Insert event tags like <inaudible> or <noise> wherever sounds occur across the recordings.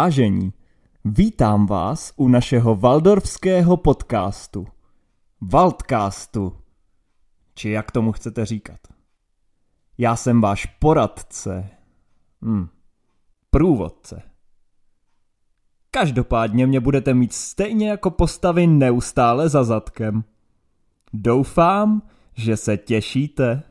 Vážení, vítám vás u našeho Waldorfského podcastu. Waldcastu, či jak tomu chcete říkat. Já jsem váš poradce. Hm. Průvodce. Každopádně mě budete mít stejně jako postavy neustále za zadkem. Doufám, že se těšíte.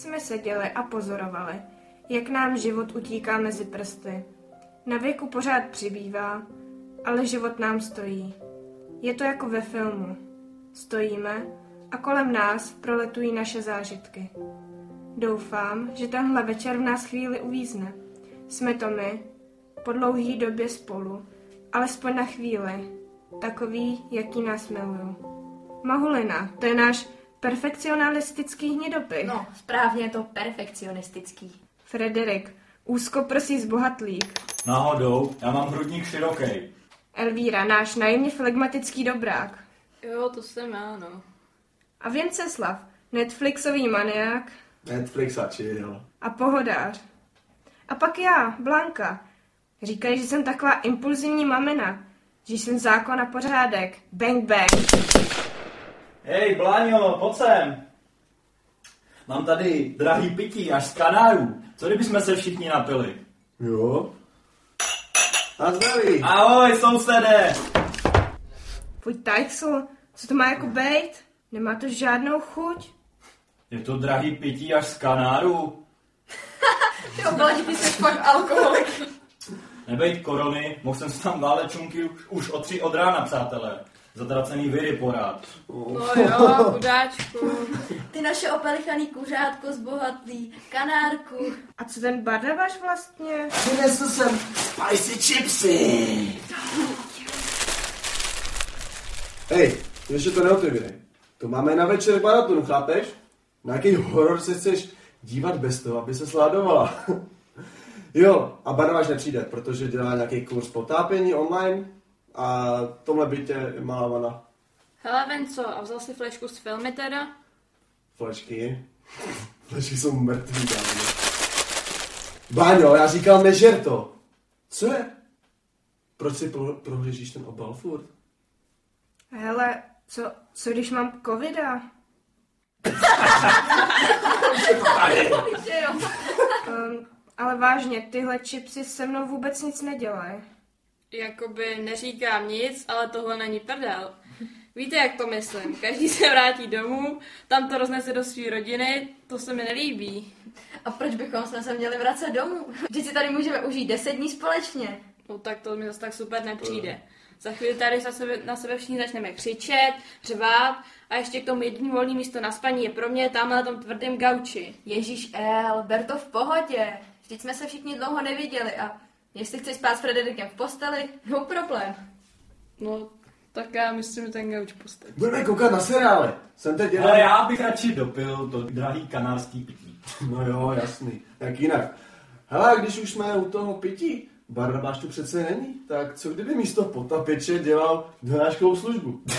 Jsme seděli a pozorovali, jak nám život utíká mezi prsty. Na věku pořád přibývá, ale život nám stojí. Je to jako ve filmu. Stojíme a kolem nás proletují naše zážitky. Doufám, že tenhle večer v nás chvíli uvízne. Jsme to my, po dlouhý době spolu, alespoň na chvíli, takový, jaký nás milují. Mahulina, to je náš perfekcionalistický hnědopich. No, správně je to perfekcionistický. Frederik, úzkoprsý zbohatlík. Náhodou, já mám hrudník široký. Elvíra, náš najemně flegmatický dobrák. Jo, to jsem já, no. A Věnceslav, Netflixový maniak Netflix a chill. a pohodář. A pak já, Blanka. Říkají, že jsem taková impulzivní mamina, že jsem zákon a pořádek. Bang bang. Hej, Bláňo, pojď sem. Mám tady drahý pití až z Kanáru. Co kdybychom se všichni napili? Jo. A zdraví. Ahoj, sousede. Pojď tajxu, co to má jako bejt? Nemá to žádnou chuť? Je to drahý pití až z Kanáru. <laughs> Ty obladí, ty jsi fakt alkoholik. Nebejt korony, mohl jsem si tam válet čunky už- už o tři od rána, přátelé. Zatracený viry porád. No jo, chudáčku. Ty naše opelichaný kuřátko zbohatlý, kanárku. A co ten Barnabáš vlastně? Přinesl jsem spicy chipsy. Hej, ještě to neotevírej. To máme na večer maratonu, chápeš? Na jaký horor se chceš dívat bez toho, aby se sládovala? <laughs> jo, a Barnabáš nepřijde, protože dělá nějaký kurz potápění online a v tomhle bytě je malá vana. Hele, Venco, a vzal si flešku s filmy teda? Flešky. <laughs> Flešky jsou mrtvý, dávno. Báňo, já říkal, nežer to. Co je? Proč si pro, prohlížíš ten obal furt? Hele, co, co když mám covida? <laughs> Um, ale vážně, tyhle chipsy se mnou vůbec nic nedělají. Jakoby neříkám nic, ale tohle není prdel. Víte, jak to myslím? Každý se vrátí domů, tam to roznese do své rodiny, to se mi nelíbí. A proč bychom jsme se měli vracet domů? Vždyť si tady můžeme užít deset dní společně. No tak to mi zase tak super nepřijde. Za chvíli tady na sebe, na sebe všichni začneme křičet, řvát a ještě k tomu jediný volný místo na spaní je pro mě tamhle na tom tvrdém gauči. Ježíš El, ber to v pohodě. Vždyť jsme se všichni dlouho neviděli a jestli chceš spát s Frederikem v posteli, no problém. No, tak já myslím, že ten gauč postavit. Budeme koukat na seriály. Jsem teď dělal... Ale já bych radši dopil to drahý kanárský pití. No jo, jasný. Jak jinak. Hele, když už jsme u toho pití, Barnabáš tu přece není, tak co kdyby místo potapeče dělal donáškovou službu? <laughs>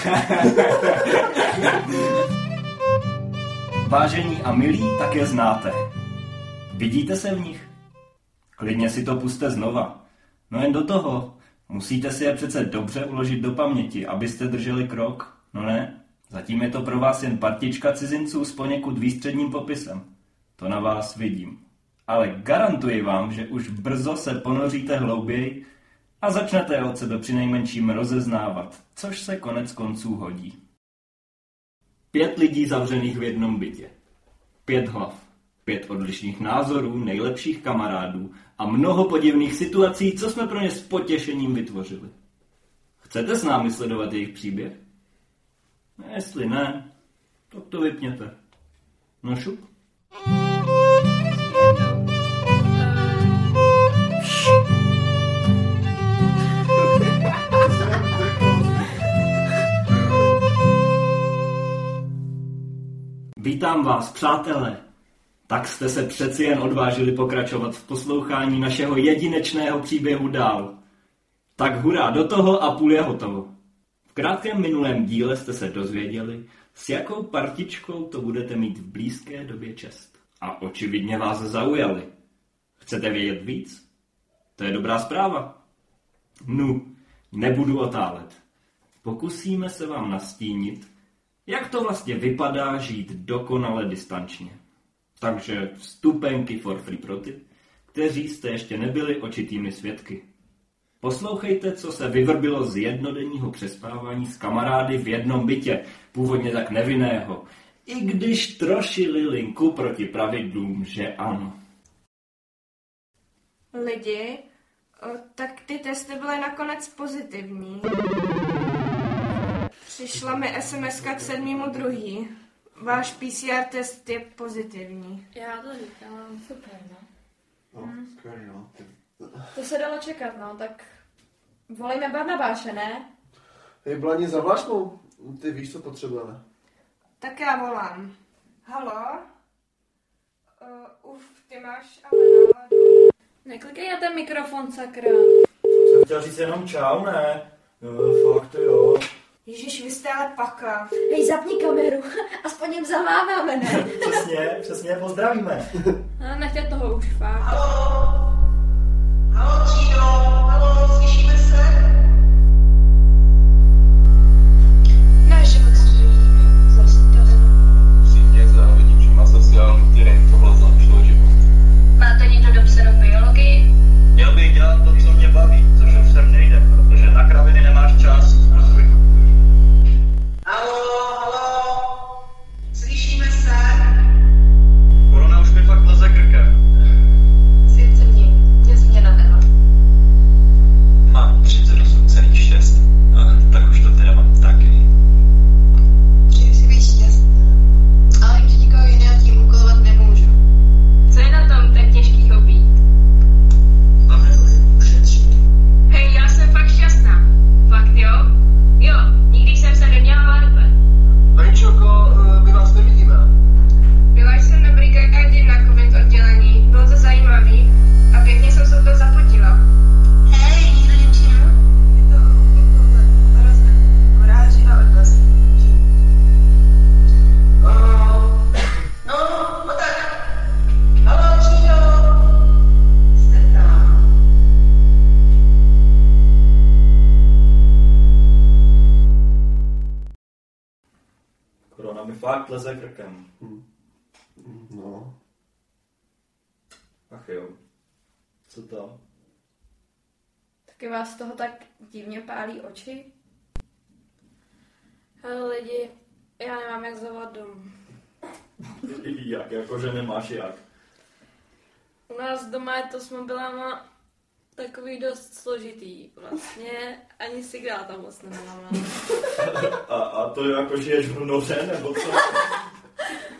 Vážení a milí, tak je znáte. Vidíte se v nich? Klidně si to puste znova. No jen do toho. Musíte si je přece dobře uložit do paměti, abyste drželi krok. No ne? Zatím je to pro vás jen partička cizinců s poněkud výstředním popisem. To na vás vidím. Ale garantuji vám, že už brzo se ponoříte hlouběji a začnete od sebe přinejmenším rozeznávat, což se konec konců hodí. Pět lidí zavřených v jednom bytě. Pět hlav. Pět odlišných názorů, nejlepších kamarádů a mnoho podivných situací, co jsme pro ně s potěšením vytvořili. Chcete s námi sledovat jejich příběh? Jestli ne, tak to vypněte. No šup. Vítám vás, přátelé, tak jste se přeci jen odvážili pokračovat v poslouchání našeho jedinečného příběhu dál. Tak hurá, do toho a půl je hotovo. V krátkém minulém díle jste se dozvěděli, s jakou partičkou to budete mít v blízké době čest. A očividně vás zaujali. Chcete vědět víc? To je dobrá zpráva. Nu, nebudu otálet. Pokusíme se vám nastínit, jak to vlastně vypadá žít dokonale distančně. Takže vstupenky for free pro ty, kteří jste ještě nebyli očitými svědky. Poslouchejte, co se vyvrbilo z jednodenního přespávání s kamarády v jednom bytě, původně tak nevinného, i když trošili linku proti pravidlům, že ano. Lidi, o, tak ty testy byly nakonec pozitivní. Přišla mi SMS k sedmému druhý. Váš PCR test je pozitivní. Já to říkám. Super, no. No, skvělý, no. To se dalo čekat, no, tak volejme Barnabáše, ne? Hej, Blani, zavláš mu? Ty víš, co potřebujeme. Tak já volám. Halo? Uh, uf, ty máš ale náladu. Neklikej na ten mikrofon, sakra. Jsem chtěl říct jenom čau, ne? Jo, fakt jo. Ježíš, vy jste ale paka. Hej, zapni kameru, <laughs> aspoň jim zamáváme, ne? Přesně, přesně, pozdravíme. <laughs> No, nechtě toho už fakt. Halo? Halo, třído? Halo, slyšíme se? Náš život stojí zastaveno. Upřímně závidím všem asociálním, kterým tohle zlepšilo život. Máte někdo dopsanou biologii? Měl bych dělat to, co mě baví, což ovšem nejde, protože na kraviny nemáš čas. Halo, halo? Co to? Taky vás z toho tak divně pálí oči? Hele lidi, já nemám jak zavolat domů. Jak, jakože nemáš jak. U nás doma je to s mobilama takový dost složitý. Vlastně ani signál tam moc nemáme. A, a to jako žiješ v noře, nebo co?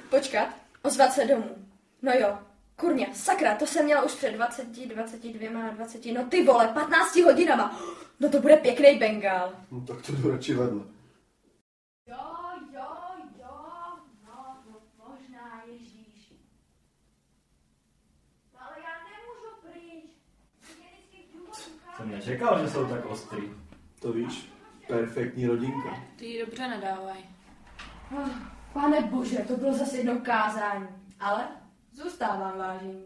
Počkat, ozvat se domů. No jo, kurně, sakra, to jsem měla už před 20, 22, 20, no ty vole, 15 hodinama. No to bude pěkný bengál. no tak to jdu radši vedle. Jo, jo, jo, no, no možná, Ježíš. No ale já nemůžu pryč. Jsem nečekal, že jsou tak ostrý. To víš, perfektní rodinka. Ty ji dobře nedávaj. Oh, pane bože, to bylo zase jednou kázání. Ale zůstávám vážení.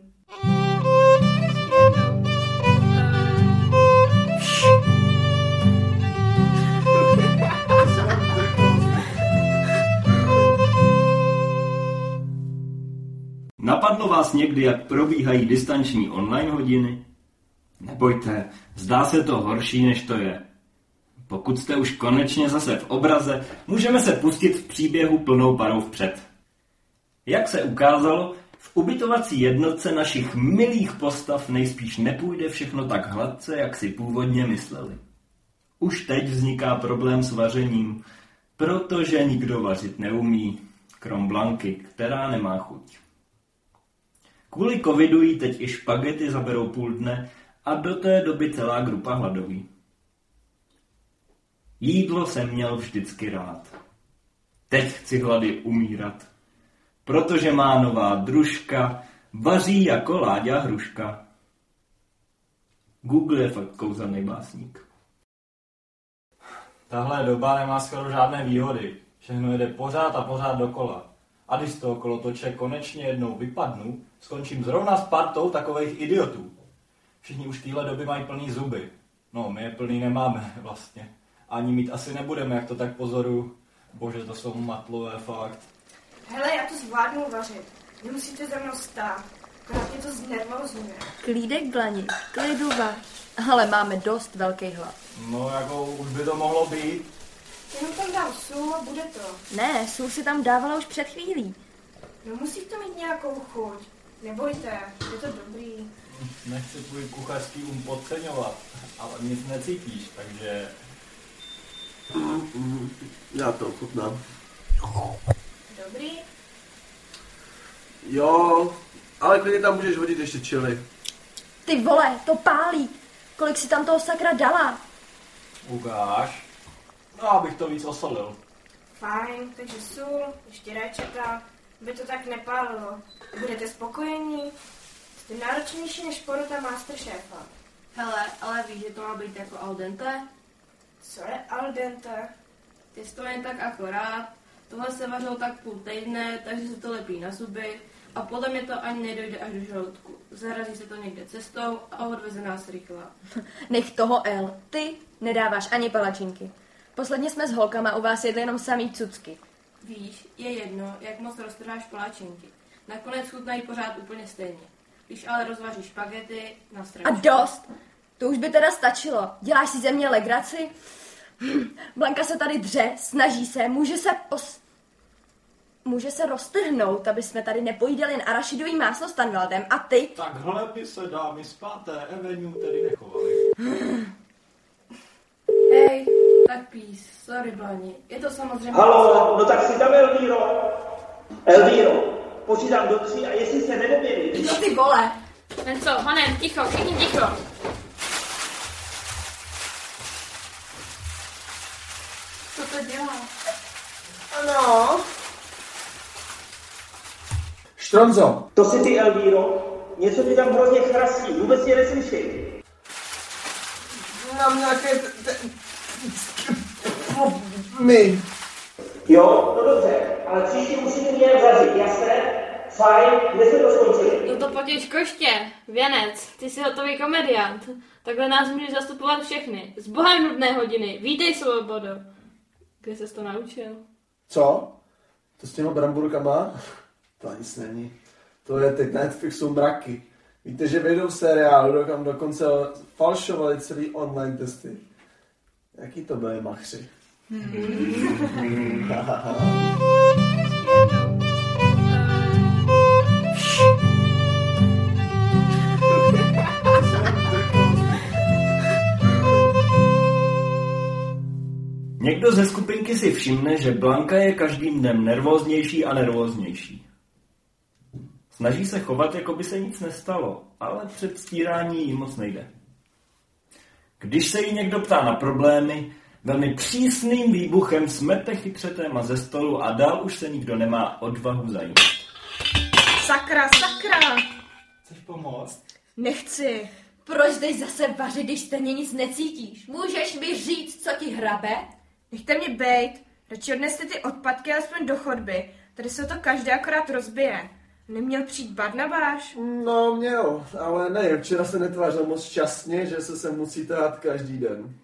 Napadlo vás někdy, jak probíhají distanční online hodiny? Nebojte, zdá se to horší, než to je. Pokud jste už konečně zase v obraze, můžeme se pustit v příběhu plnou parou vpřed. Jak se ukázalo, v ubytovací jednotce našich milých postav nejspíš nepůjde všechno tak hladce, jak si původně mysleli. Už teď vzniká problém s vařením, protože nikdo vařit neumí, krom Blanky, která nemá chuť. Kvůli covidu jí teď i špagety zaberou půl dne a do té doby celá grupa hladoví. Jídlo jsem měl vždycky rád. Teď chci hlady umírat. Protože má nová družka, vaří jako Láďa Hruška. Google je fakt kouzelný básník. Tahle doba nemá skoro žádné výhody. Všechno jede pořád a pořád dokola. A když z toho kolotoče konečně jednou vypadnu, skončím zrovna s partou takových idiotů. Všichni už téhle doby mají plný zuby. No, my je plný nemáme <laughs> vlastně. Ani mít asi nebudeme, jak to tak pozoru. Bože, to jsou matlové fakt. Hele, já to zvládnu vařit. Nemusíte za mnou stát. Akorát mě to znervozňuje. Klídek blani, klidu vař. Ale máme dost velký hlad. No, jako už by to mohlo být. Jenom tam dám sůl a bude to. Ne, sůl si tam dávala už před chvílí. No musí to mít nějakou chuť. Nebojte, je to dobrý. Nechci tvůj kuchařský um podceňovat, ale nic necítíš, takže... Já to ochutnám. Dobrý? Jo, ale klidně tam můžeš hodit ještě čili. Ty vole, to pálí. Kolik si tam toho sakra dala? Ukáž. No, abych to víc osolil. Fajn, takže sůl, ještě réčeta, aby to tak nepálilo. Budete spokojení? Jste náročnější než porota Masterchefa. Hele, ale víš, že to má být jako al dente? Co je al dente? Ty jsi to jen tak akorát. Tohle se vařilo tak půl týdne, takže se to lepí na zuby. A podle mě to ani nedojde až do žaludku. Zarazí se to někde cestou a odveze nás rychle. <laughs> Nech toho El. Ty nedáváš ani palačinky. Posledně jsme s holkama u vás jedli jenom samý cucky. Víš, je jedno, jak moc roztrháš poláčenky. Nakonec chutnají pořád úplně stejně. Když ale rozvaříš špagety, na A dost. To už by teda stačilo. Děláš si ze mě legraci? Blanka se tady dře, snaží se, může se pos... Může se roztrhnout, aby jsme tady nepojídali jen arašidový máslo s tanvaldem a ty... Takhle by se dámy z páté Avenue tedy nechovaly. Hej, tak pís, sorry Blani, je to samozřejmě... Halo, no tak si tam Elvíro. Elvíro, počítám do tří a jestli se neobjeví. No ty vole! Jen co, Hanem, ticho, všichni ticho. To dělá? No, Štronzo, To si ty, Elvíro. Něco ti tam hrozně chrastí, vůbec tě neslyším. mám nějaké... My. Jo, no dobře, ale příště musíte nějak zařít, jasné? Fajn, kde jsme to skončili? No to potěž koště, věnec, ty jsi hotový komediant. Takhle nás můžeš zastupovat všechny. S bohem nudné hodiny, vítej svobodo. Kde ses to naučil? Co? To s těma bramburkama? <laughs> To nic není. To je teď Netflixu mraky. Víte, že vejdou seriálu, do- kam dokonce falšovali celý online testy. Jaký to byly machři? <laughs> <laughs> Někdo ze skupinky si všimne, že Blanka je každým dnem nervóznější a nervóznější. Snaží se chovat, jako by se nic nestalo, ale předstírání jí moc nejde. Když se jí někdo ptá na problémy, velmi přísným výbuchem smete chytře téma ze stolu a dál už se nikdo nemá odvahu zajímat. sakra, sakra. Chceš pomoct? Nechci. Proč jdeš zase vařit, když stejně nic necítíš? Můžeš mi říct, co ti hrabe? Nechte mě bejt. Radši odneste ty odpadky alespoň do chodby. Tady se to každý akorát rozbije. Neměl přijít Barnabáš? No, měl, ale ne, včera se netvářil moc šťastně, že se sem musí tahat každý den.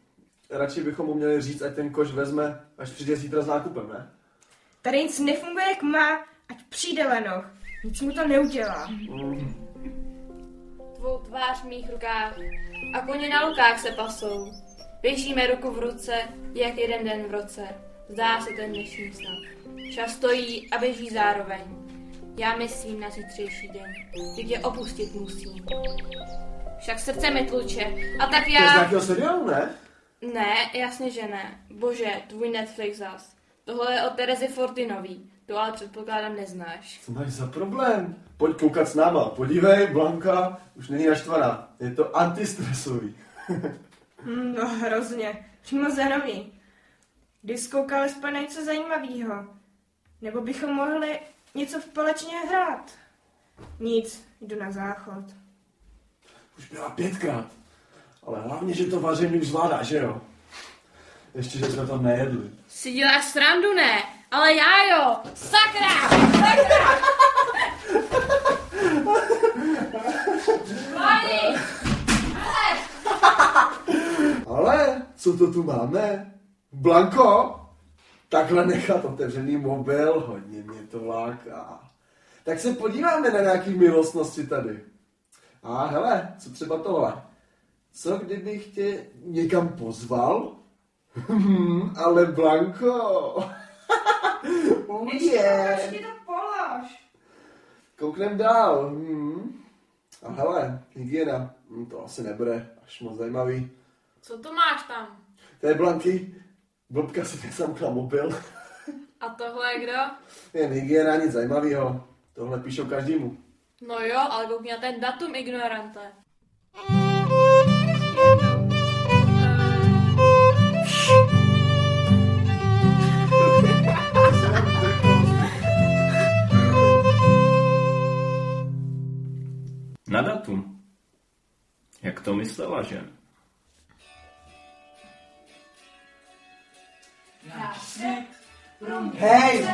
Radši bychom mu měli říct, ať ten koš vezme, až přijde zítra s nákupem, ne? Tady nic nefunguje jak má, ať přijde Lenoch. Nic mu to neudělá. Tvou tvář v mých rukách a koně na lukách se pasou. Běžíme ruku v ruce, jak jeden den v roce. Zdá se ten dnešní snad. Čas stojí a běží zároveň. Já myslím na zítřejší den, kdy tě opustit musím. Však srdce mi tluče. A tak To je z já... nějakého seriálu, ne? Ne, jasně, že ne. Bože, tvůj Netflix zas. Tohle je od Terezy Fortinový. To ale předpokládám neznáš. Co máš za problém? Pojď koukat s náma. Podívej, Blanka už není naštvaná. Je to antistresový. <laughs> Hm, No hrozně. Přímo zenový. Když zkoukal alespoň něco zajímavého. Nebo bychom mohli... něco společně hrát. Nic, jdu na záchod. Už byla pětkrát. Ale hlavně, že to vaření už zvládá, že jo? Ještě, že jsme to nejedli. Si děláš srandu, ne? Ale já jo! Sakra! Sakra! <laughs> Vládi! Ale co to tu máme? Blanko? Takhle nechat otevřený mobil, hodně mě to láká. Tak se podíváme na nějaký milostnosti tady. A hele, co třeba tohle? Co kdybych tě někam pozval? Hmm, ale Blanko. <laughs> oh yeah. to polož. Kouknem dál. Hmm. A hele, hygiena. Hm, to asi nebude až moc zajímavý. Co to máš tam? To je Blanky. Blbka si nesamkla mobil. A tohle je kdo? Jen hygiena, nic zajímavého. Tohle píšou každému. No jo, ale koukni na ten datum, ignorante. Na datum. Jak to myslela, že? Hej!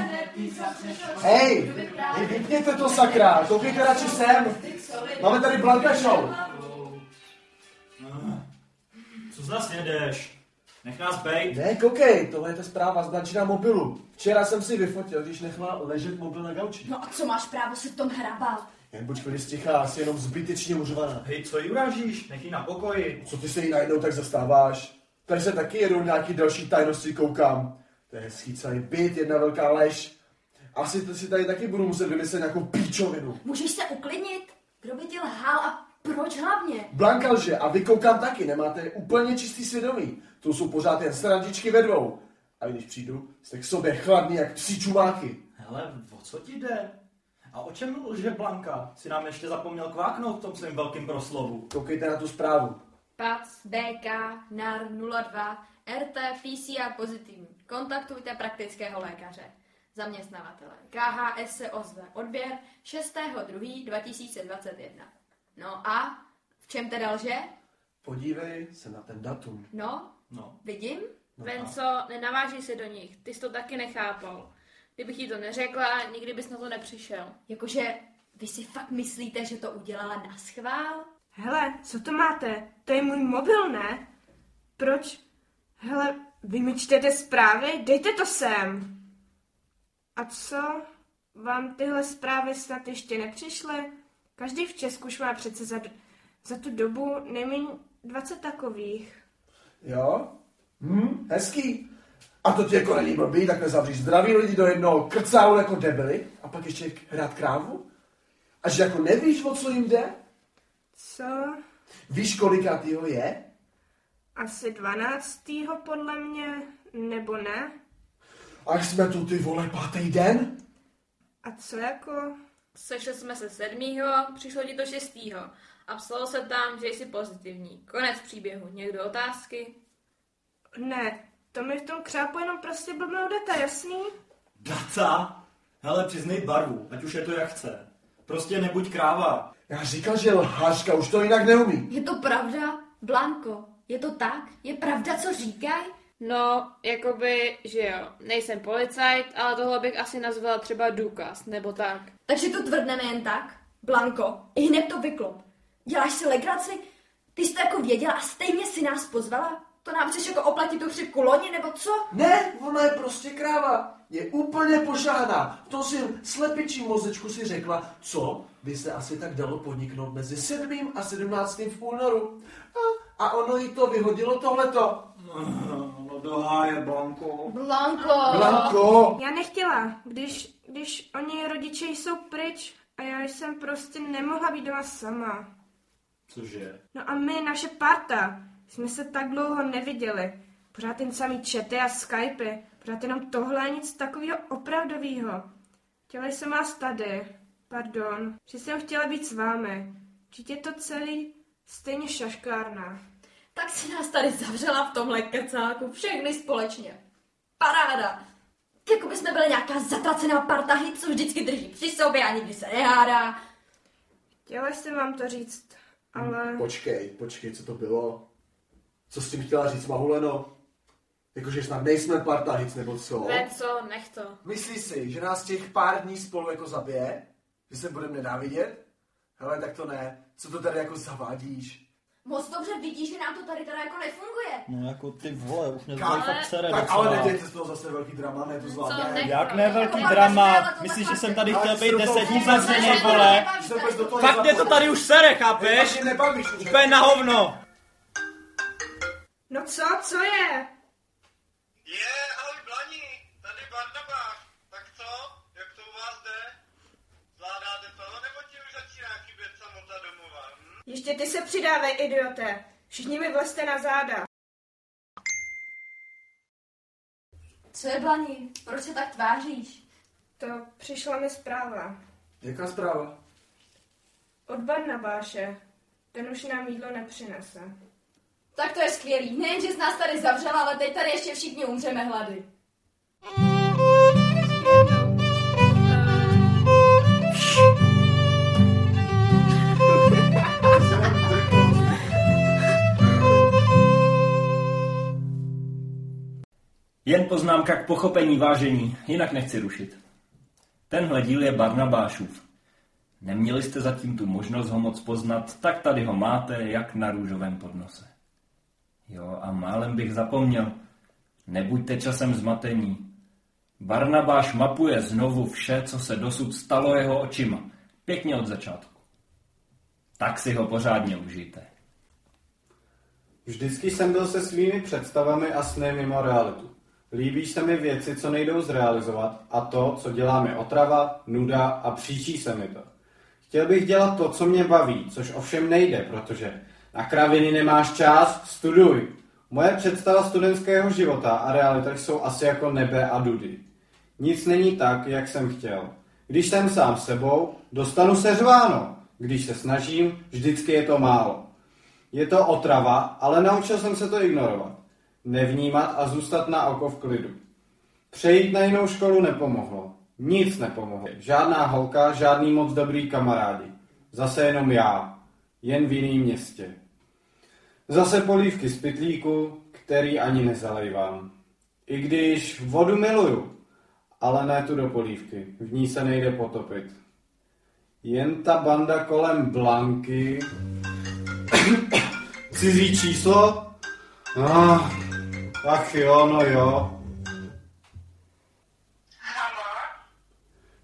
Hej! Hej, vypněte to sakra! Koukejte radši sem! Máme tady Blanka Show! Co zase jedeš? Nech nás bejt. Ne, koukej, tohle je ta zpráva z Dančina mobilu. Včera jsem si vyfotil, když nechala ležet mobil na gauči. No a co máš právo se v tom hrabat? Jen buď chvíli sticha, asi jenom zbytečně uřvaná. Hej, co jí urážíš? Nech jí na pokoji. Co ty se jí najednou tak zastáváš? Tady se taky jedou nějaký další tajnosti, koukám. To je schýcaný byt, jedna velká lež. Asi to si tady taky budu muset vymyslet nějakou píčovinu. Můžeš se uklidnit? Kdo by ti lhal a proč hlavně? Blanka lže a vy koukám taky, nemáte úplně čistý svědomí. To jsou pořád jen srandičky ve dvou. A když přijdu, jste k sobě chladný jak psí čumáky. Hele, o co ti jde? A o čem lže Blanka? Si nám ještě zapomněl kváknout v tom svém velkém proslovu. Koukejte na tu zprávu. PAC, BK, NAR 02, RT, PCR pozitivní. Kontaktujte praktického lékaře. Zaměstnavatele. KHS se ozve. Odběr 6.2.2021. No a? V čem teda lže? Podívej se na ten datum. No, No. vidím? No Venco, nenaváží se do nich, ty jsi to taky nechápal. Kdybych ti to neřekla, nikdy bys na to nepřišel. Jakože vy si fakt myslíte, že to udělala na schvál? Hele, co to máte? To je můj mobil, ne? Proč? Hele, vy mi čtete zprávy? Dejte to sem. A co? Vám tyhle zprávy snad ještě nepřišly? Každý v Česku už má přece za, za tu dobu nejméně 20 takových. Jo? Hm, hezký. A to ti jako není blbý, takhle zavříš zdraví lidi do jednoho krcálu jako debily a pak ještě hrát krávu? A že jako nevíš, o co jim jde? Co? Víš, kolikátýho je? Asi 12. podle mě, nebo ne? Až jsme tu ty vole pátý den? A co jako? Sešli jsme se sedmýho, přišlo ti to šestýho a psalo se tam, že jsi pozitivní. Konec příběhu. Někdo otázky? Ne, to mi v tom křápu jenom prostě blbnou data, jasný? Data? Hele, přiznej barvu, ať už je to jak chce. Prostě nebuď kráva. Já říkal, že lhářka už to jinak neumí. Je to pravda? Blanko, je to tak? Je pravda, co říkají? No, jakoby, že jo, nejsem policajt, ale tohle bych asi nazvala třeba důkaz, nebo tak. Takže to tvrdneme jen tak? Blanko, i hned to vyklop. Děláš si legraci? Ty jsi to jako věděla a stejně si nás pozvala? To nám chceš jako oplatit tu chřipku loni, nebo co? Ne, ona je prostě kráva. Je úplně požáhná. V tom svým slepičím mozečku si řekla, co by se asi tak dalo podniknout mezi 7. a 17. v únoru. A, a ono jí to vyhodilo tohleto. No do háje, Blanko. Blanko! Blanko! Já nechtěla, když, když oni rodiče jsou pryč a já jsem prostě nemohla být doma sama. Cože? No a my, naše parta, jsme se tak dlouho neviděli. Pořád ten samý chaty a skypy, pořád jenom tohle nic takového opravdového. Chtěla jsem vás tady, pardon, že jsem chtěla být s vámi. Vždyť je to celý stejně šaškárna. Tak si nás tady zavřela v tomhle krcáku, všechny společně. Paráda! Jako by jsme byli nějaká zatracená partahy, co vždycky drží při sobě a nikdy se nehádá. Chtěla jsem vám to říct, ale... Počkej, počkej, co to bylo? Co s tím chtěla říct, Mahuleno? Jakože snad nejsme partahic, nebo co? Venco, nech to. Myslíš si, že nás těch pár dní spolu jako zabije? Že se budeme nenávidět? Hele, tak to ne. Co to tady jako zavádíš? Moc dobře vidíš, že nám to tady teda jako nefunguje. No jako ty vole, už mě to fakt sere Tak docela. ale nedějte z toho zase velký drama, ne to zvládne. nech Jak ne velký Jako drama? máte Myslíš, že jsem fakt tady Ale chtěl být do toho 10 dní vůbec vole? Že se vůbec do toho Fakt mě to tady už sere, chápeš? Úplně na hovno. No co, co? Je, ahoj Blani, tady Barnabáš. Tak co? Jak to u vás jde? Zvládáte to, nebo ti už začíná chybět samota domova? Hm? Ještě ty se přidávej, idiote. Všichni mi vlezte na záda. Co je, Blani? Proč se tak tváříš? To přišla mi zpráva. Jaká zpráva? Od Barnabáše. Ten už nám jídlo nepřinese. Tak to je skvělý. Nejen, že jsi nás tady zavřela, ale teď tady ještě všichni umřeme hlady. Jen poznámka k pochopení vážení, jinak nechci rušit. Tenhle díl je Barnabášův. Neměli jste zatím tu možnost ho moc poznat, tak tady ho máte, jak na růžovém podnose. Jo, a málem bych zapomněl. Nebuďte časem zmatení. Barnabáš mapuje znovu vše, co se dosud stalo jeho očima. Pěkně od začátku. Tak si ho pořádně užijte. Vždycky jsem byl se svými představami a sny mimo realitu. Líbí se mi věci, co nejdou zrealizovat a to, co dělá mi otrava, nuda a příčí se mi to. Chtěl bych dělat to, co mě baví, což ovšem nejde, protože na kraviny nemáš čas, studuj. Moje představa studentského života a realita jsou asi jako nebe a dudy. Nic není tak, jak jsem chtěl. Když jsem sám sebou, dostanu se řváno. Když se snažím, vždycky je to málo. Je to otrava, ale naučil jsem se to ignorovat. Nevnímat a zůstat na oko v klidu. Přejít na jinou školu nepomohlo. Nic nepomohlo. Žádná holka, žádný moc dobrý kamarádi. Zase jenom já. Jen v jiném městě. Zase polívky z pytlíku, který ani nezalejvám. I když vodu miluju, ale ne tu do polívky. V ní se nejde potopit. Jen ta banda kolem Blanky. <coughs> Cizí číslo? Ah, ach jo, no jo. Halo?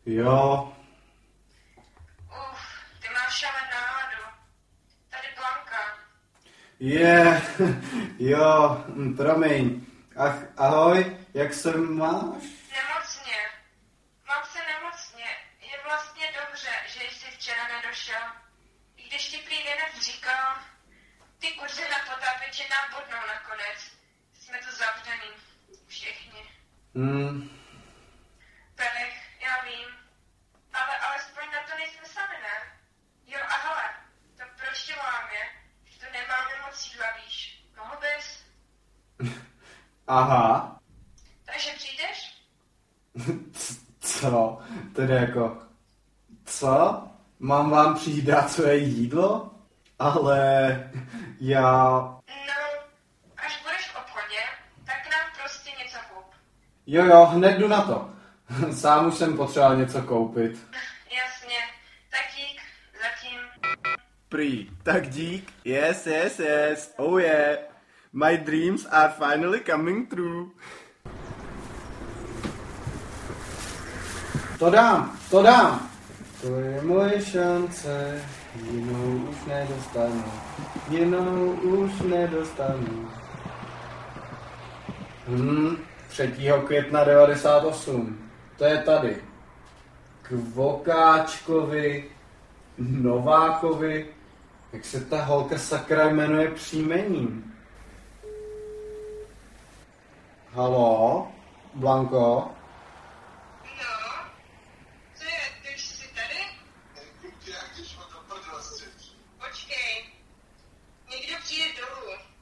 Jo, Uf, ty máš ale náladu. Tady Blanka. je, <laughs> jo, promiň. Ach, ahoj, jak se máš? Nemocně. Mám se nemocně. Je vlastně dobře, že jsi včera nedošel. I když ti prý Věnec říkal, ty kurzy na potápěči nám bodnou nakonec. Zavřený. Všichni. Hm, Pelech, já vím. Ale alespoň na to nejsme sami, ne? Jo, a hele, to proč tě voláme? Že tu nemáme moc jídla, víš. Mohl bys? <laughs> aha. Takže přijdeš? <laughs> Co? Tedy jako, co? Mám vám přijít dát své jídlo? Ale <laughs> já... No, až budeš v obchodě, tak nám prostě něco kup. Jo, jo, hned jdu na to. <laughs> Sám už jsem potřeboval něco koupit. Jasně. Tak dík, zatím. Prý, tak dík. Yes, yes, yes. Oh yeah. My dreams are finally coming true. To dám, to dám. To je moje šance, jinou už nedostanu, jinou už nedostanu. Hmm, 3. května 98. To je tady. K Vokáčkovi, Novákovi, jak se ta holka sakra jmenuje příjmením. Halo, Blanko? No.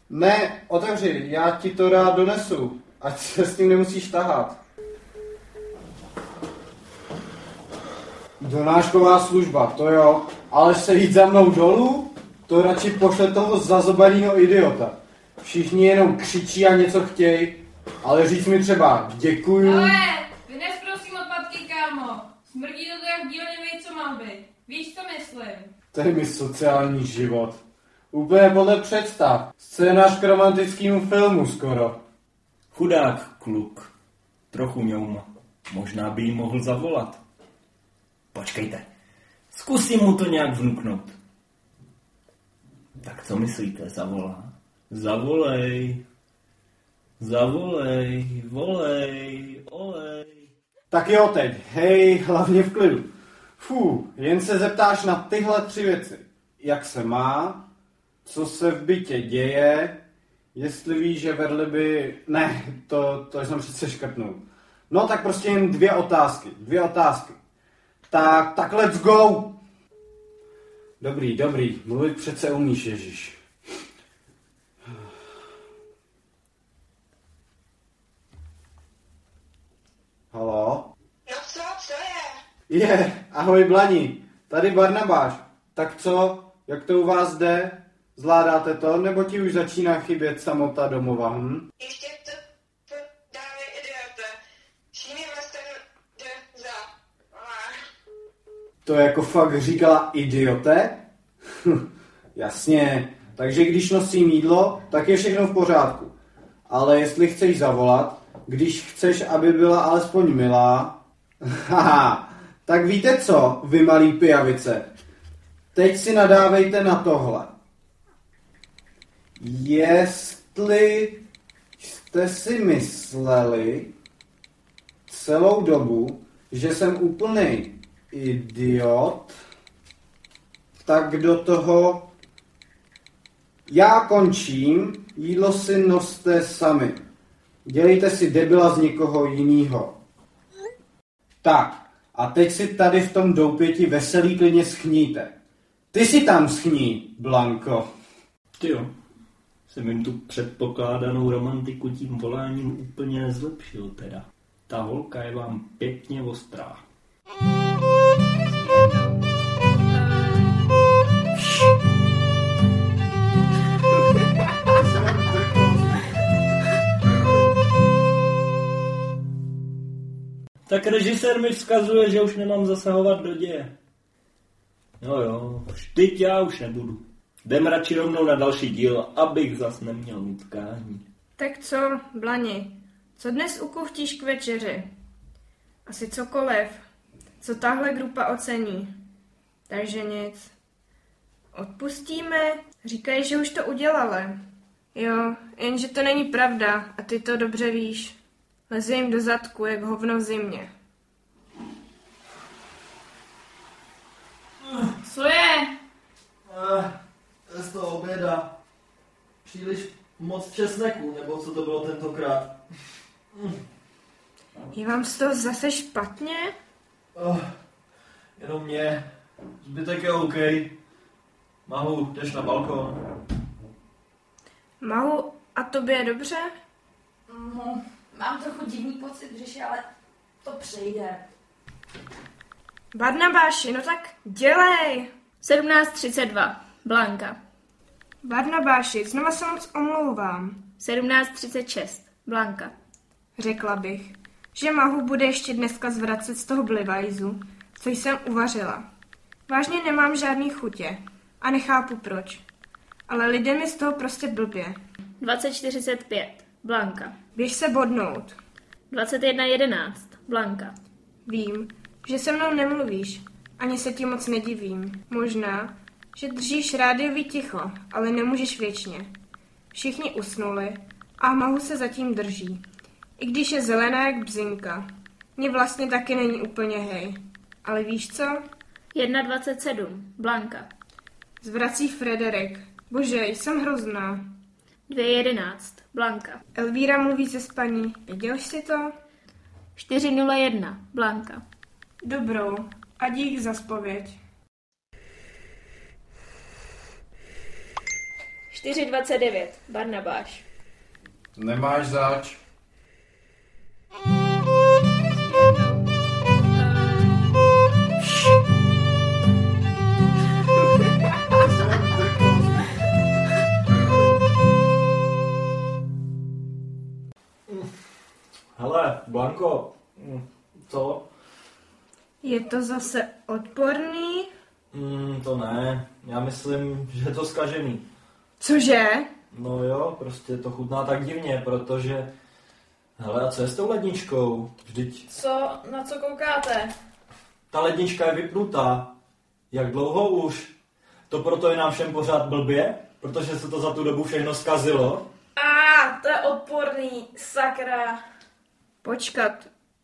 Ne, otevři, já ti to rád donesu. Ať se s tím nemusíš tahat. Donášková služba, to jo, ale se jít za mnou dolů, to radši pošle toho zazobaného idiota. Všichni jenom křičí a něco chtějí, ale říct mi třeba děkuju. Ale, vynes prosím odpadky, kámo. Smrdí to jak díl neví, co mám být. Víš, co myslím? To je mi sociální život. Úplně podle představ. Scénář k romantickému filmu skoro. Chudák kluk. Trochu ňouma. Možná by jí mohl zavolat. Počkejte. Zkusím mu to nějak vnuknout. Tak co myslíte, zavolá? Zavolej. Zavolej, volej, olej. Tak jo teď, hej, hlavně v klidu. Fú, jen se zeptáš na tyhle tři věci. Jak se má, co se v bytě děje, jestli víš, že vedli by... Ne, to, to jsem přece škrtnul. No tak prostě jen dvě otázky, dvě otázky. Tak, tak let's go! Dobrý, dobrý, mluvit přece umíš, Ježíš. Halo? No co, co je? Je, ahoj Blani, tady Barnabáš. Tak co, jak to u vás jde? Zvládáte to, nebo ti už začíná chybět samota domova, hm? Ještě to jde za. To jako fakt říkala idiote? <laughs> Jasně, takže když nosím jídlo, tak je všechno v pořádku. Ale jestli chceš zavolat, když chceš, aby byla alespoň milá, <laughs> haha, tak víte co, vy malý pijavice, teď si nadávejte na tohle. Jestli jste si mysleli celou dobu, že jsem úplný idiot, tak do toho já končím, jídlo si noste sami. Dělejte si debila z někoho jiného. Tak, a teď si tady v tom doupěti veselý klidně schníte. Ty si tam schní, Blanko. Ty jo, jsem jim tu předpokládanou romantiku tím voláním úplně nezlepšil teda. Ta holka je vám pěkně ostrá. Tak režisér mi vzkazuje, že už nemám zasahovat do děje. No jo, teď já už nebudu. Jdem radši rovnou na další díl, abych zas neměl utkání. Tak co, Blani, co dnes ukuchtíš k večeři? Asi cokoliv, co tahle grupa ocení. Takže nic. Odpustíme, říkají, že už to udělali. Jo, jenže to není pravda a ty to dobře víš. Leze jim do zadku, jak hovno v zimě. Co je? Uh, z toho oběda. Příliš moc česneku, nebo co to bylo tentokrát. <laughs> Je vám z toho zase špatně? Uh, jenom mě. Zbytek je OK. Mahu, jdeš na balkon. Mahu, a tobě je dobře? No, mám trochu divný pocit, že ale to přejde. Barnabáši, no tak dělej! 17.32. Blanka. Barnabáši, znova se moc omlouvám. 17.36. Blanka. Řekla bych, že Mahu bude ještě dneska zvracet z toho blivajzu, co jsem uvařila. Vážně nemám žádný chutě a nechápu proč. Ale lidem je z toho prostě blbě. 20.45. Blanka. Běž se bodnout. 21.11. Blanka. Vím, že se mnou nemluvíš, ani se ti moc nedivím. Možná, že držíš rádiový ticho, ale nemůžeš věčně. Všichni usnuli a Mahu se zatím drží. I když je zelená jak bzinka. Mně vlastně taky není úplně hej. Ale víš co? 1.27. Blanka. Zvrací Frederik. Bože, jsem hrozná. 2.11. Blanka. Elvíra mluví ze spaní. Věděl jsi si to? 4.01. Blanka. Dobrou. A dík za spověď. 4,29. Barnabáš. Nemáš zač. Hele, Blanko, co? Je to zase odporný? Mm, to ne, já myslím, že je to skažený. Cože? No jo, prostě to chutná tak divně, protože... Hele, a co je s tou ledničkou? Vždyť Co, na co koukáte? ta lednička je vypnutá. Jak dlouho už? To proto je nám všem pořád blbě? Protože se to za tu dobu všechno zkazilo? A, to je odporný, sakra. Počkat,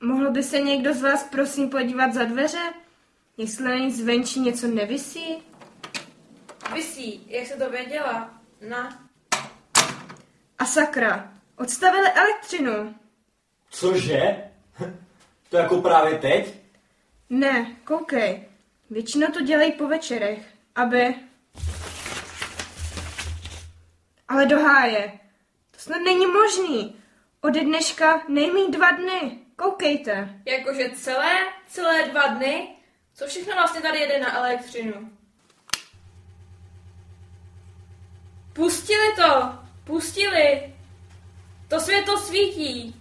mohl by se někdo z vás prosím podívat za dveře? Jestli na ní zvenčí něco nevisí? Vysí, jak se to věděla? Na. A sakra, odstavili elektřinu. Cože? To jako právě teď? Ne, koukej. Většinou to dělají po večerech, aby... Ale do háje. To snad není možný. Ode dneška nejmí dva dny. Koukejte. Jakože celé, celé dva dny? Co všechno vlastně tady jede na elektřinu? Pustili to! Pustili! To světlo svítí!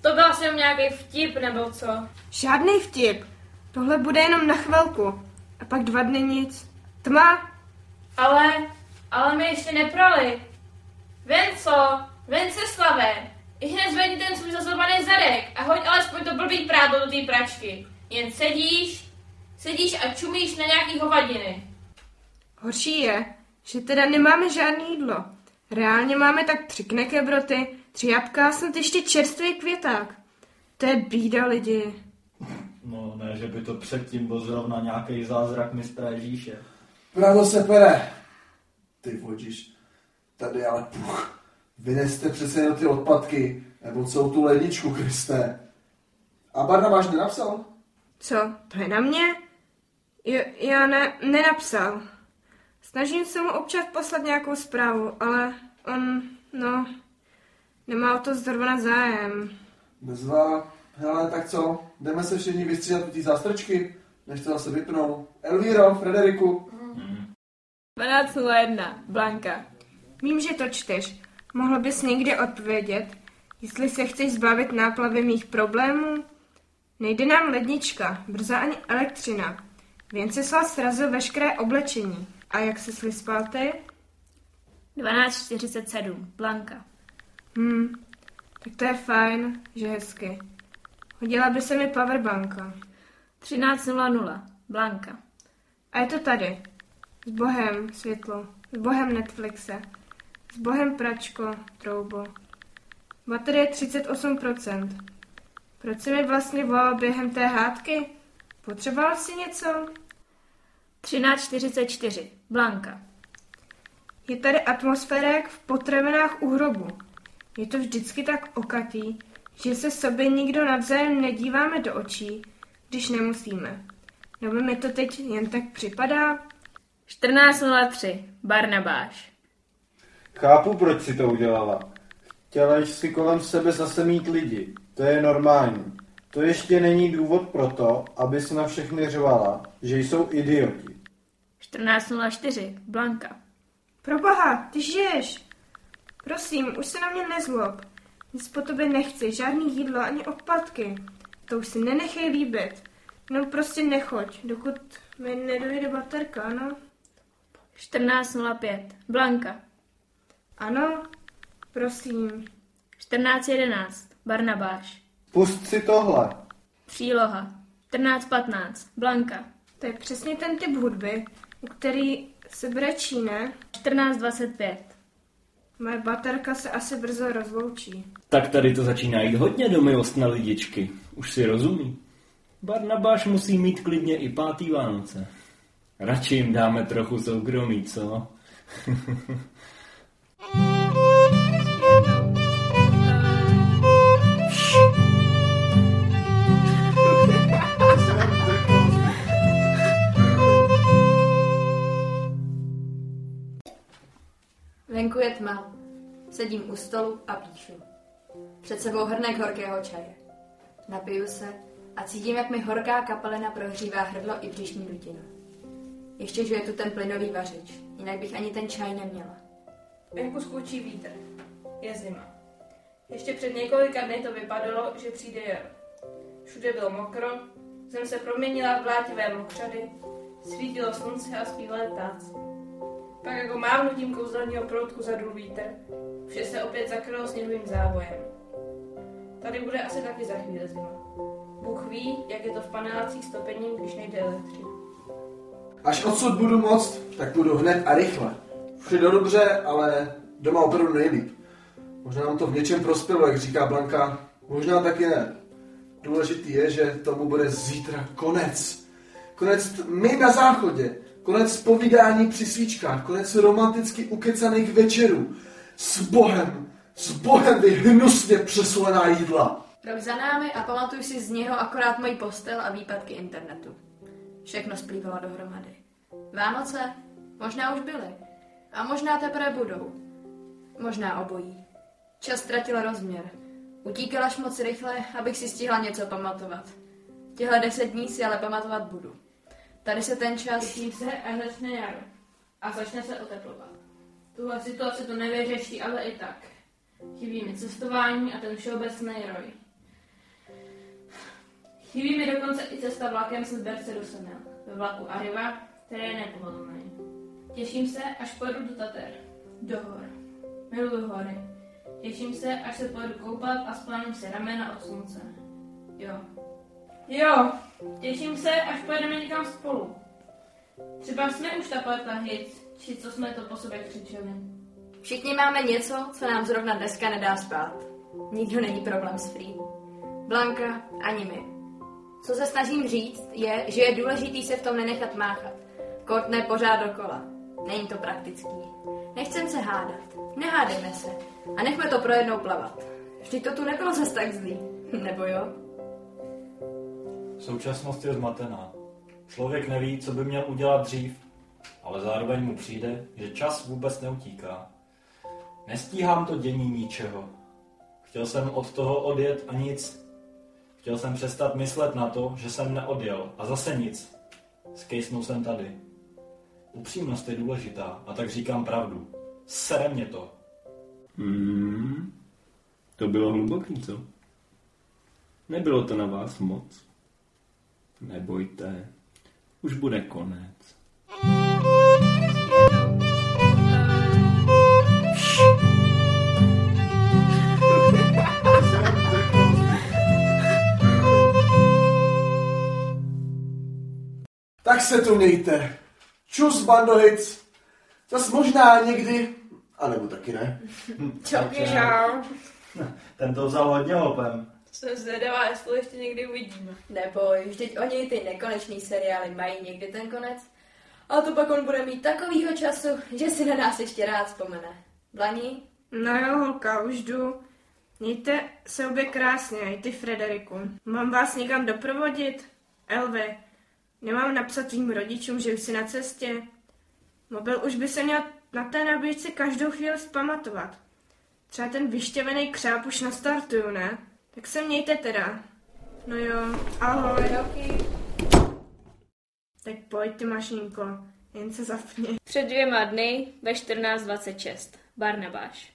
To byl asi nějaký vtip, nebo co? Žádný vtip. Tohle bude jenom na chvilku. A pak dva dny nic. Tma. Ale, ale my ještě neprali. Venco, Venceslave, i hned zvedni ten svůj zazobaný zadek a hoď alespoň to blbý prádlo do té pračky. Jen sedíš, sedíš a čumíš na nějaký hovadiny. Horší je, že teda nemáme žádné jídlo. Reálně máme tak tři knekebroty, tři jabka a snad ještě čerstvý květák. To je bída lidi. No ne, že by to předtím byl zrovna nějaký zázrak mistra Ježíše. Prádlo se pere. Ty vodíš. Tady ale puch. Vyneste přece jenom ty odpadky, nebo celou tu ledničku, Kriste. A Barnabáš nenapsal? Co, to je na mě? Jo, já ne, nenapsal. Snažím se mu občas poslat nějakou zprávu, ale on, no, nemá o to zrovna zájem. Bezva. Hele, tak co? Jdeme se všichni vystřídat u té zástrčky, než to zase vypnou. Elvíro, Frederiku. 12.01, Blanka. Vím, že to čteš. Mohl bys někdy odpovědět, jestli se chceš zbavit náplavy mých problémů? Nejde nám lednička, brzo ani elektřina. Věnceslav srazil veškeré oblečení. A jak se vyspal ty? 12.47, Blanka. Hm, tak to je fajn, že hezky. Hodila by se mi powerbanka. 13.00, Blanka. A je to tady. S bohem světlo, s bohem Netflixe, s bohem pračko, troubo. Baterie 38%. Proč jsi mi vlastně volal během té hádky? Potřeboval jsi něco? 13.44, Blanka. Je tady atmosféra jak v potravinách u hrobu. Je to vždycky tak okatý, že se sobě nikdo navzájem nedíváme do očí, když nemusíme. Nebo mi to teď jen tak připadá? 14.03, Barnabáš. Chápu, proč si to udělala. Chtěla jsi si kolem sebe zase mít lidi. To je normální. To ještě není důvod pro to, abys na všechny řvala, že jsou idioti. 14.04, Blanka. Proboha, ty žiješ. Prosím, už se na mě nezlob. Nic po tobě nechci, žádný jídlo ani odpadky. To už si nenechej líbit. No prostě nechoď, dokud mi nedojde baterka, ano? 14.05, Blanka. Ano, prosím. 14.11, Barnabáš. Pust si tohle. Příloha. 14.15, Blanka. To je přesně ten typ hudby, který se brečí, ne? 14.25. Moje baterka se asi brzo rozloučí. Tak tady to začíná jít hodně do milostné lidičky. Už si rozumí. Barnabáš musí mít klidně i pátý Vánoce. Radši jim dáme trochu soukromí, co? <laughs> Venku je tma. Sedím u stolu a píšu. Před sebou hrnek horkého čaje. Napiju se a cítím, jak mi horká kapalina prohřívá hrdlo i břišní dutinu. Ještě žuje tu ten plynový vařič, jinak bych ani ten čaj neměla. Venku skůčí vítr. Je zima. Ještě před několika dny to vypadalo, že přijde jaro. Všude bylo mokro, zem se proměnila v blátivé mokřady, svítilo slunce a zpívali ptáci. Pak jako mávnutím kouzelného proutku zadul vítr, vše se opět zakrylo sněhovým závojem. Tady bude asi taky za chvíli zima. Bůh ví, jak je to v panelácích s topením, když nejde elektřina. Až odsud budu moct, tak budu hned a rychle. Všude dobře, ale doma opravdu nejlíp. Možná nám to v něčem prospělo, jak říká Blanka, možná taky ne. Důležitý je, že tomu bude zítra konec. Konec my na záchodě, konec povídání při svíčkách, konec romanticky ukecaných večerů. S Bohem, s Bohem vy hnusně přesolená jídla. Rok za námi a pamatuj si z něho akorát mojí postel a výpadky internetu. Všechno splývalo dohromady. Vánoce? Možná už byly. A možná teprve budou. Možná obojí. Čas ztratil rozměr. Utíkal až moc rychle, abych si stihla něco pamatovat. Těhle deset dní si ale pamatovat budu. Tady se ten čas... Se a začne jaro. A začne se oteplovat. Tuhle situaci to nevyřeší, ale i tak. Chybí mi cestování a ten všeobecný roj. Chybí mi dokonce i cesta vlakem z Liberce do Semil, ve vlaku Arriva, který je nepohodlný. Těším se, až pojedu do Tater, do hor. Miluju hory. Těším se, až se pojedu koupat a spláním si ramena od slunce. Jo. Jo, těším se, až pojedeme někam spolu. Třeba jsme už ta parta hit, či co jsme to po sobě křičeli. Všichni máme něco, co nám zrovna dneska nedá spát. Nikdo není problém s free. Blanka, ani my. Co se snažím říct, je, že je důležitý se v tom nenechat máchat. Kort ne pořád dokola. Není to praktický. Nechcem se hádat. Nehádejme se. A nechme to pro jednou plavat. Vždyť to tu nebylo zase tak zlý. <laughs> Nebo jo? Současnost je zmatená. Člověk neví, co by měl udělat dřív, ale zároveň mu přijde, že čas vůbec neutíká. Nestíhám to dění ničeho. Chtěl jsem od toho odjet a nic. Chtěl jsem přestat myslet na to, že jsem neodjel a zase nic. Skejsnul jsem tady. Upřímnost je důležitá a tak říkám pravdu. Sere mě to. Hmm, to bylo hluboký, co? Nebylo to na vás moc? Nebojte, už bude konec. Tak se tu mějte. Čus, bandohic. Zas možná někdy, anebo taky ne. Čauky, čau. Ten to vzal hodně hopem. Jsem zvědavá, jestli ještě někdy uvidíme. Neboj, vždyť oni ty nekonečný seriály mají někdy ten konec. A to pak on bude mít takovýho času, že si na nás ještě rád vzpomene. Blaní? No jo, holka, už jdu. Mějte se obě krásně, i ty Frederiku. Mám vás někam doprovodit? Elvy, nemám napsat tvým rodičům, že už jsi na cestě. Mobil už by se měl na té nabíječce každou chvíli zpamatovat. Třeba ten vyštěvený křáp už nastartuju, ne? Tak se mějte teda. No jo, ahoj. Tak pojď ty mašinko, jen se zapni. Před dvěma dny ve 14.26. Barnabáš.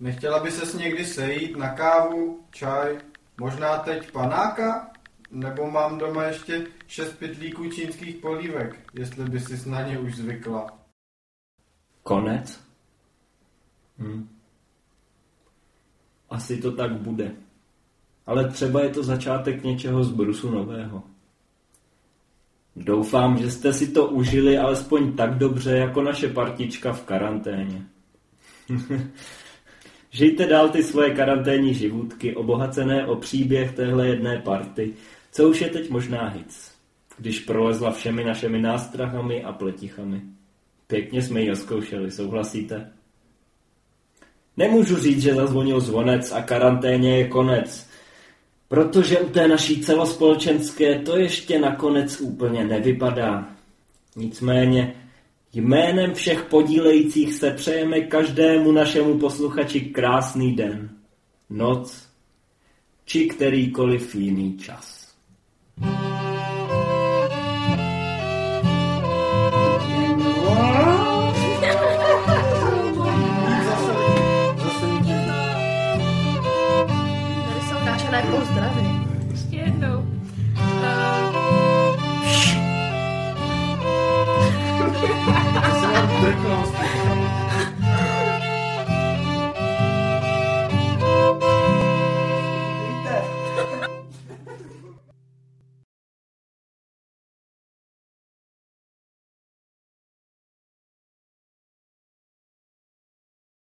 Nechtěla by ses někdy sejít na kávu, čaj, možná teď panáka? Nebo mám doma ještě šest pytlíků čínských polívek, jestli by si na ně už zvykla. Konec? Hm. Asi to tak bude. Ale třeba je to začátek něčeho z brusu nového. Doufám, že jste si to užili alespoň tak dobře, jako naše partička v karanténě. <laughs> Žijte dál ty svoje karanténní živutky, obohacené o příběh téhle jedné party, co už je teď možná hic, když prolezla všemi našimi nástrahami a pletichami. Pěkně jsme ji oskoušeli, souhlasíte? Nemůžu říct, že zazvonil zvonec a karanténě je konec, protože u té naší celospolečenské to ještě nakonec úplně nevypadá. Nicméně jménem všech podílejících se přejeme každému našemu posluchači krásný den, noc či kterýkoliv jiný čas. Jsou Deus.